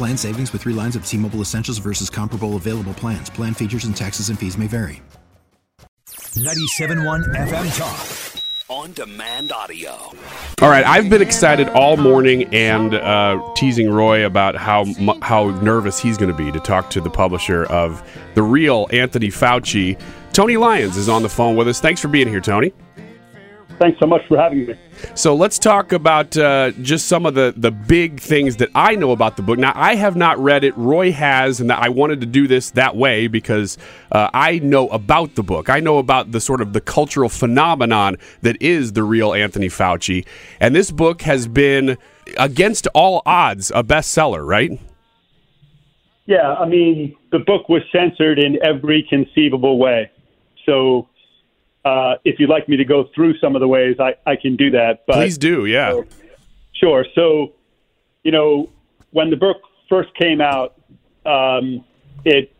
Plan savings with three lines of T Mobile Essentials versus comparable available plans. Plan features and taxes and fees may vary. 97.1 FM Talk. On demand audio. All right, I've been excited all morning and uh, teasing Roy about how how nervous he's going to be to talk to the publisher of the real Anthony Fauci. Tony Lyons is on the phone with us. Thanks for being here, Tony. Thanks so much for having me. So let's talk about uh, just some of the, the big things that I know about the book. Now, I have not read it. Roy has, and I wanted to do this that way because uh, I know about the book. I know about the sort of the cultural phenomenon that is the real Anthony Fauci. And this book has been, against all odds, a bestseller, right? Yeah, I mean, the book was censored in every conceivable way. So uh, if you'd like me to go through some of the ways, I, I can do that. But, Please do, yeah. So, sure. So, you know, when the book first came out, um, it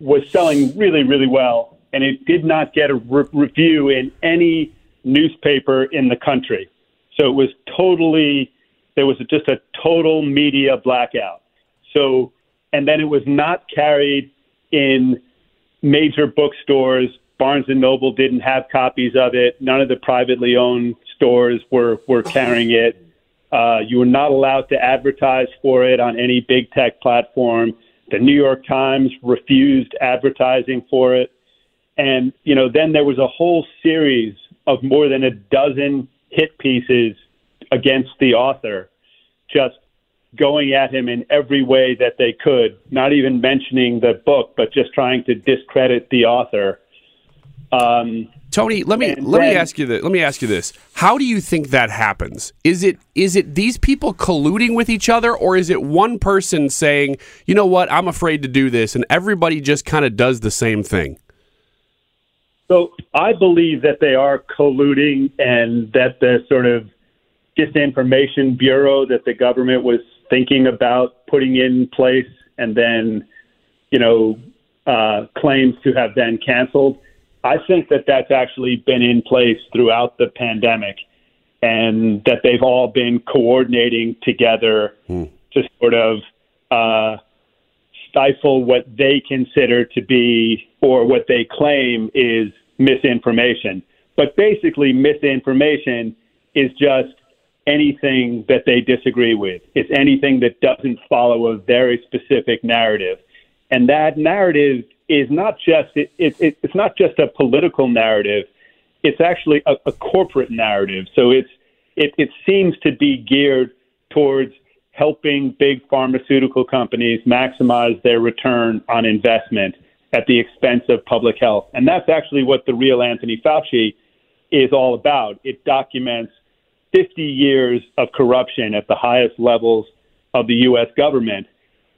was selling really, really well, and it did not get a re- review in any newspaper in the country. So it was totally, there was just a total media blackout. So, and then it was not carried in major bookstores Barnes and Noble didn't have copies of it. None of the privately owned stores were were carrying it. Uh, you were not allowed to advertise for it on any big tech platform. The New York Times refused advertising for it, and you know then there was a whole series of more than a dozen hit pieces against the author, just going at him in every way that they could, not even mentioning the book, but just trying to discredit the author. Um, Tony, let me let me ask you this. Let me ask you this. How do you think that happens? Is it is it these people colluding with each other, or is it one person saying, "You know what? I'm afraid to do this," and everybody just kind of does the same thing? So I believe that they are colluding and that the sort of disinformation bureau that the government was thinking about putting in place and then, you know, uh, claims to have been canceled. I think that that's actually been in place throughout the pandemic and that they've all been coordinating together to sort of uh, stifle what they consider to be or what they claim is misinformation. But basically, misinformation is just anything that they disagree with. It's anything that doesn't follow a very specific narrative. And that narrative is not just it, it, it, it's not just a political narrative. It's actually a, a corporate narrative. So it's it, it seems to be geared towards helping big pharmaceutical companies maximize their return on investment at the expense of public health. And that's actually what the real Anthony Fauci is all about. It documents 50 years of corruption at the highest levels of the U.S. government.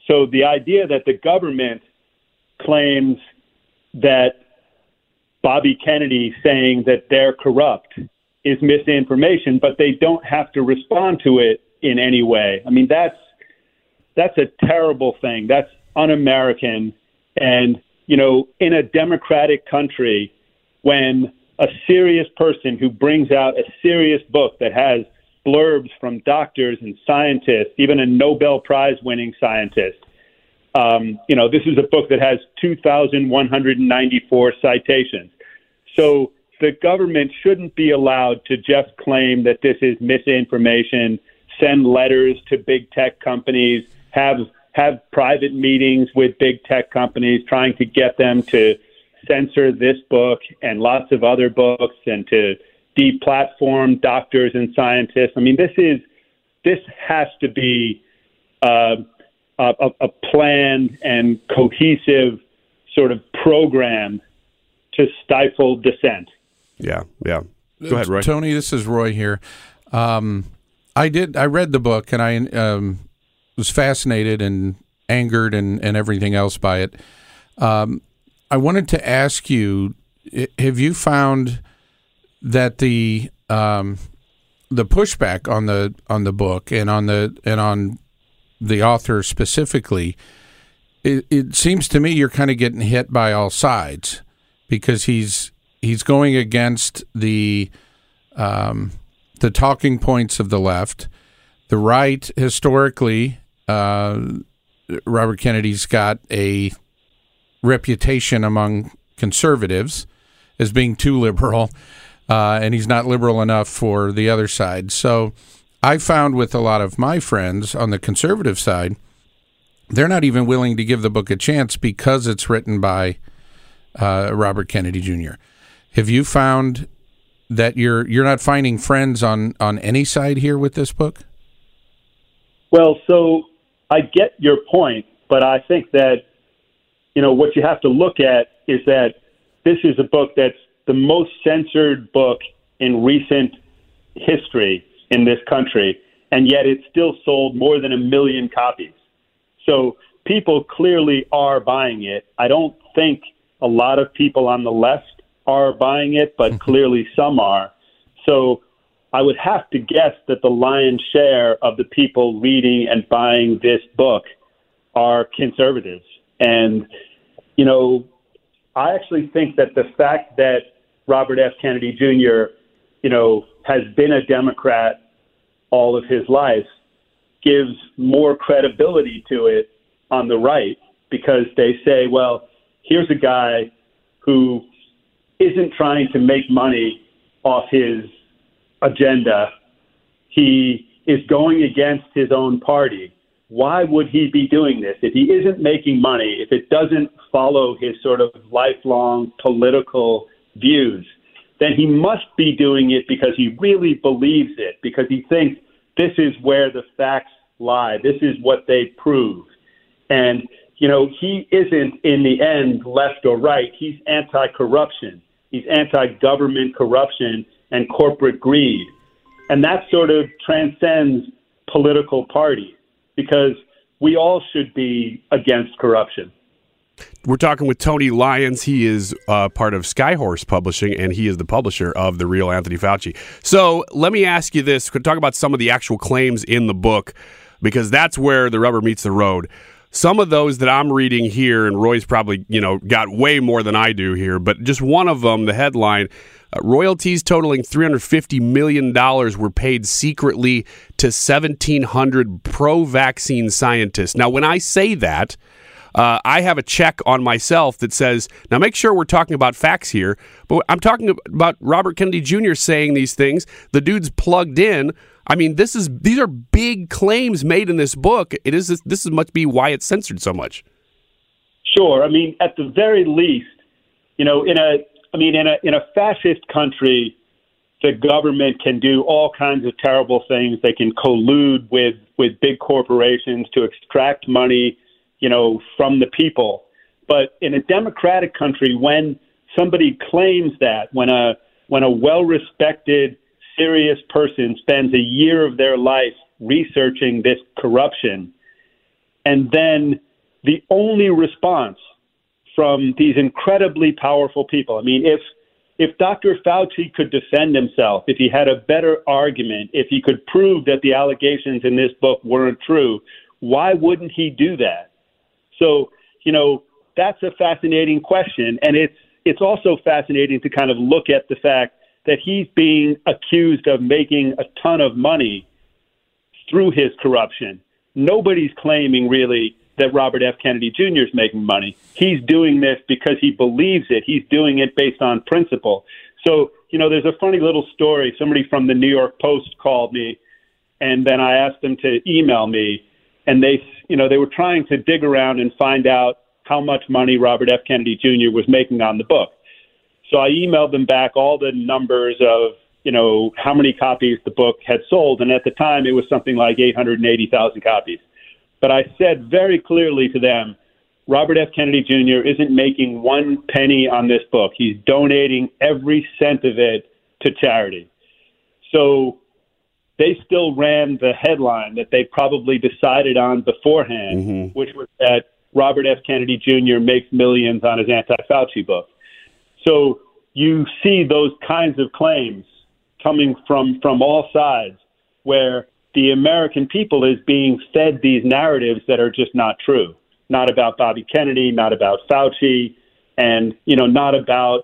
So the idea that the government claims that Bobby Kennedy saying that they're corrupt is misinformation, but they don't have to respond to it in any way. I mean, that's that's a terrible thing. That's un-American, and you know, in a democratic country, when a serious person who brings out a serious book that has blurbs from doctors and scientists, even a Nobel Prize winning scientist. Um, you know, this is a book that has 2,194 citations. So the government shouldn't be allowed to just claim that this is misinformation, send letters to big tech companies have have private meetings with big tech companies, trying to get them to censor this book and lots of other books, and to deplatform doctors and scientists. I mean, this is this has to be uh, a, a planned and cohesive sort of program to stifle dissent. Yeah, yeah. Go ahead, Roy. Tony, this is Roy here. Um, I did. I read the book and I um, was fascinated and angered and, and everything else by it. Um, I wanted to ask you: Have you found that the um, the pushback on the on the book and on the and on the author specifically? It, it seems to me you're kind of getting hit by all sides because he's he's going against the um, the talking points of the left. The right, historically, uh, Robert Kennedy's got a reputation among conservatives as being too liberal, uh, and he's not liberal enough for the other side. So I found with a lot of my friends on the conservative side, they're not even willing to give the book a chance because it's written by uh, Robert Kennedy Jr. Have you found that you're you're not finding friends on on any side here with this book? Well, so I get your point, but I think that you know what you have to look at is that this is a book that's the most censored book in recent history in this country, and yet it still sold more than a million copies. So people clearly are buying it. I don't think a lot of people on the left are buying it, but clearly some are. So I would have to guess that the lion's share of the people reading and buying this book are conservatives. And, you know, I actually think that the fact that Robert F. Kennedy Jr., you know, has been a Democrat all of his life gives more credibility to it on the right because they say, well, here's a guy who isn't trying to make money off his agenda. He is going against his own party. Why would he be doing this? If he isn't making money, if it doesn't follow his sort of lifelong political views, then he must be doing it because he really believes it, because he thinks this is where the facts lie. This is what they prove. And, you know, he isn't in the end left or right. He's anti corruption. He's anti government corruption and corporate greed. And that sort of transcends political parties because we all should be against corruption. We're talking with Tony Lyons. He is uh, part of Skyhorse Publishing, and he is the publisher of The Real Anthony Fauci. So let me ask you this: Could talk about some of the actual claims in the book, because that's where the rubber meets the road. Some of those that I'm reading here, and Roy's probably you know got way more than I do here, but just one of them, the headline. Uh, royalties totaling $350 million were paid secretly to 1,700 pro vaccine scientists. Now, when I say that, uh, I have a check on myself that says, now make sure we're talking about facts here, but I'm talking about Robert Kennedy Jr. saying these things. The dude's plugged in. I mean, this is these are big claims made in this book. It is this, this must be why it's censored so much. Sure. I mean, at the very least, you know, in a I mean, in a in a fascist country, the government can do all kinds of terrible things. They can collude with with big corporations to extract money, you know, from the people. But in a democratic country, when somebody claims that, when a when a well-respected, serious person spends a year of their life researching this corruption, and then the only response from these incredibly powerful people. I mean, if if Dr. Fauci could defend himself, if he had a better argument, if he could prove that the allegations in this book weren't true, why wouldn't he do that? So, you know, that's a fascinating question, and it's it's also fascinating to kind of look at the fact that he's being accused of making a ton of money through his corruption. Nobody's claiming really that Robert F. Kennedy Jr. is making money. He's doing this because he believes it. He's doing it based on principle. So, you know, there's a funny little story. Somebody from the New York Post called me, and then I asked them to email me. And they, you know, they were trying to dig around and find out how much money Robert F. Kennedy Jr. was making on the book. So I emailed them back all the numbers of, you know, how many copies the book had sold, and at the time it was something like 880,000 copies. But I said very clearly to them, Robert F. Kennedy Jr. isn't making one penny on this book. He's donating every cent of it to charity. So they still ran the headline that they probably decided on beforehand, Mm-hmm. which was that Robert F. Kennedy Jr. makes millions on his anti Fauci book. So you see those kinds of claims coming from, from all sides where the American people is being fed these narratives that are just not true. Not about Bobby Kennedy, not about Fauci, and you know, not about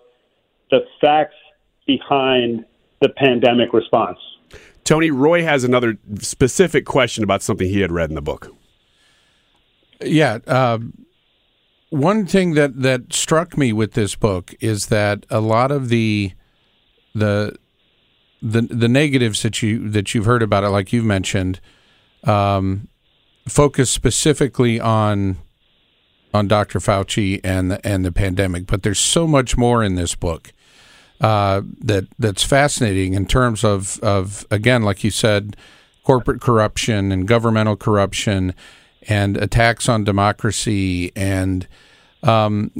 the facts behind the pandemic response. Tony Roy has another specific question about something he had read in the book. Yeah. Uh, one thing that, that struck me with this book is that a lot of the the the the negatives that you that you've heard about it, like you've mentioned, um, focus specifically on on Dr. Fauci and the, and the pandemic. But there's so much more in this book uh, that that's fascinating in terms of of again, like you said, corporate corruption and governmental corruption and attacks on democracy and um,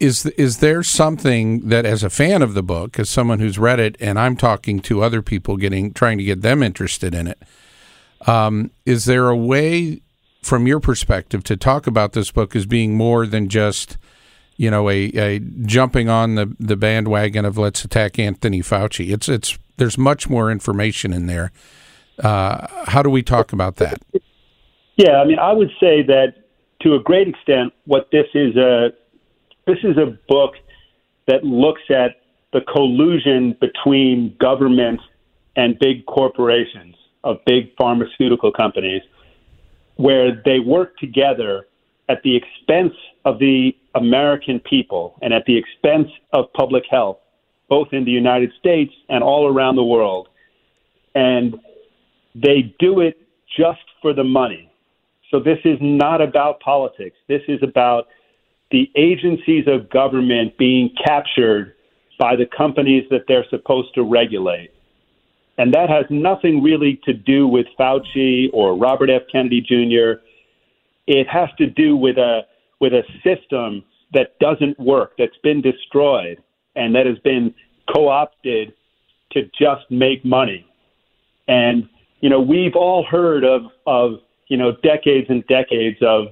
is is there something that as a fan of the book as someone who's read it and I'm talking to other people getting trying to get them interested in it um, is there a way from your perspective to talk about this book as being more than just you know a, a jumping on the, the bandwagon of let's attack Anthony Fauci. It's it's there's much more information in there. Uh, how do we talk about that? Yeah, I mean, I would say that to a great extent, what this is a this is a book that looks at the collusion between government and big corporations of big pharmaceutical companies, where they work together at the expense of the American people and at the expense of public health, both in the United States and all around the world. And they do it just for the money. So this is not about politics. This is about the agencies of government being captured by the companies that they're supposed to regulate. And that has nothing really to do with Fauci or Robert F. Kennedy Jr. It has to do with a with a system that doesn't work, that's been destroyed, and that has been co-opted to just make money. And you know, we've all heard of of you know decades and decades of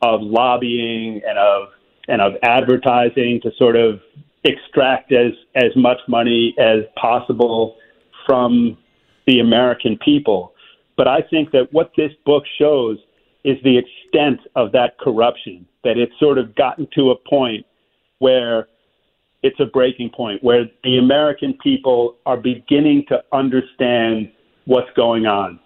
of lobbying and of and of advertising to sort of extract as as much money as possible from the American people. But I think that what this book shows is the extent of that corruption, that it's sort of gotten to a point where it's a breaking point, where the American people are beginning to understand what's going on.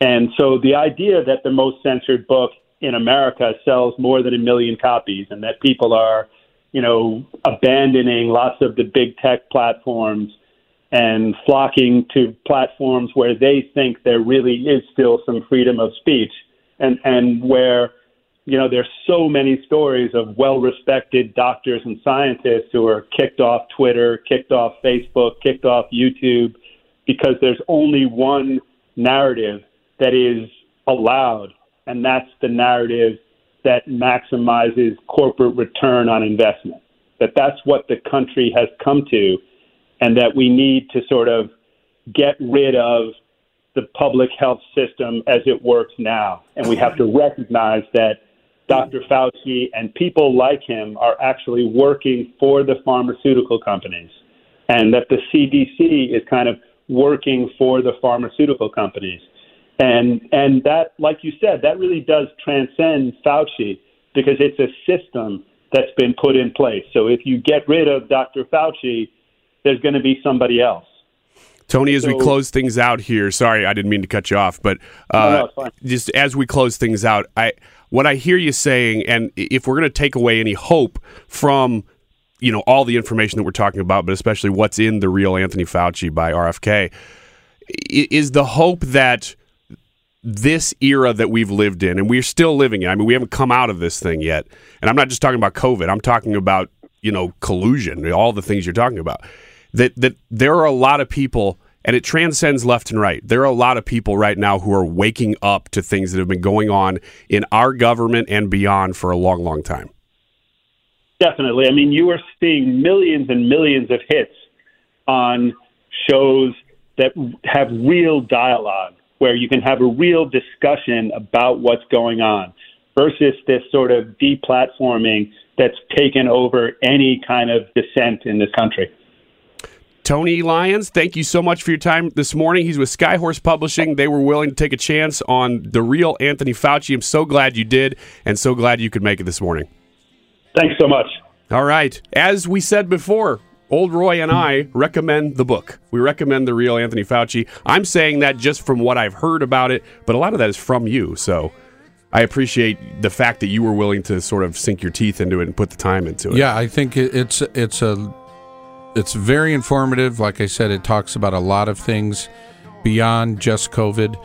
And so the idea that the most censored book in America sells more than a million copies and that people are, you know, abandoning lots of the big tech platforms and flocking to platforms where they think there really is still some freedom of speech and, and where, you know, there's so many stories of well respected doctors and scientists who are kicked off Twitter, kicked off Facebook, kicked off YouTube because there's only one narrative that is allowed, and that's the narrative that maximizes corporate return on investment. That that's what the country has come to, and that we need to sort of get rid of the public health system as it works now. And we have to recognize that Dr. Fauci and people like him are actually working for the pharmaceutical companies, and that the CDC is kind of working for the pharmaceutical companies. And and that, like you said, that really does transcend Fauci because it's a system that's been put in place. So if you get rid of Dr. Fauci, there's going to be somebody else. Tony, as we close things out here, sorry, I didn't mean to cut you off, but uh, no, it's fine. just as we close things out, I what I hear you saying, and if we're going to take away any hope from you know all the information that we're talking about, but especially what's in the real Anthony Fauci by RFK, is the hope that this era that we've lived in, and we're still living in. I mean, we haven't come out of this thing yet. And I'm not just talking about COVID. I'm talking about you know collusion, all the things you're talking about. That that there are a lot of people, and it transcends left and right. There are a lot of people right now who are waking up to things that have been going on in our government and beyond for a long, long time. Definitely. I mean, you are seeing millions and millions of hits on shows that have real dialogue, where you can have a real discussion about what's going on, versus this sort of deplatforming that's taken over any kind of dissent in this country. Tony Lyons, thank you so much for your time this morning. He's with Skyhorse Publishing. They were willing to take a chance on the real Anthony Fauci. I'm so glad you did, and so glad you could make it this morning. Thanks so much. All right. As we said before, Old Roy and I recommend the book. We recommend the real Anthony Fauci. I'm saying that just from what I've heard about it, but a lot of that is from you. So I appreciate the fact that you were willing to sort of sink your teeth into it and put the time into it. Yeah, I think it's it's a it's very informative. Like I said, it talks about a lot of things beyond just COVID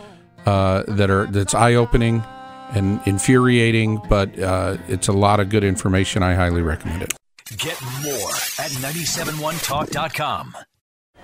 uh, that are that's eye opening and infuriating, but uh, it's a lot of good information. I highly recommend it. Get more at 971talk.com.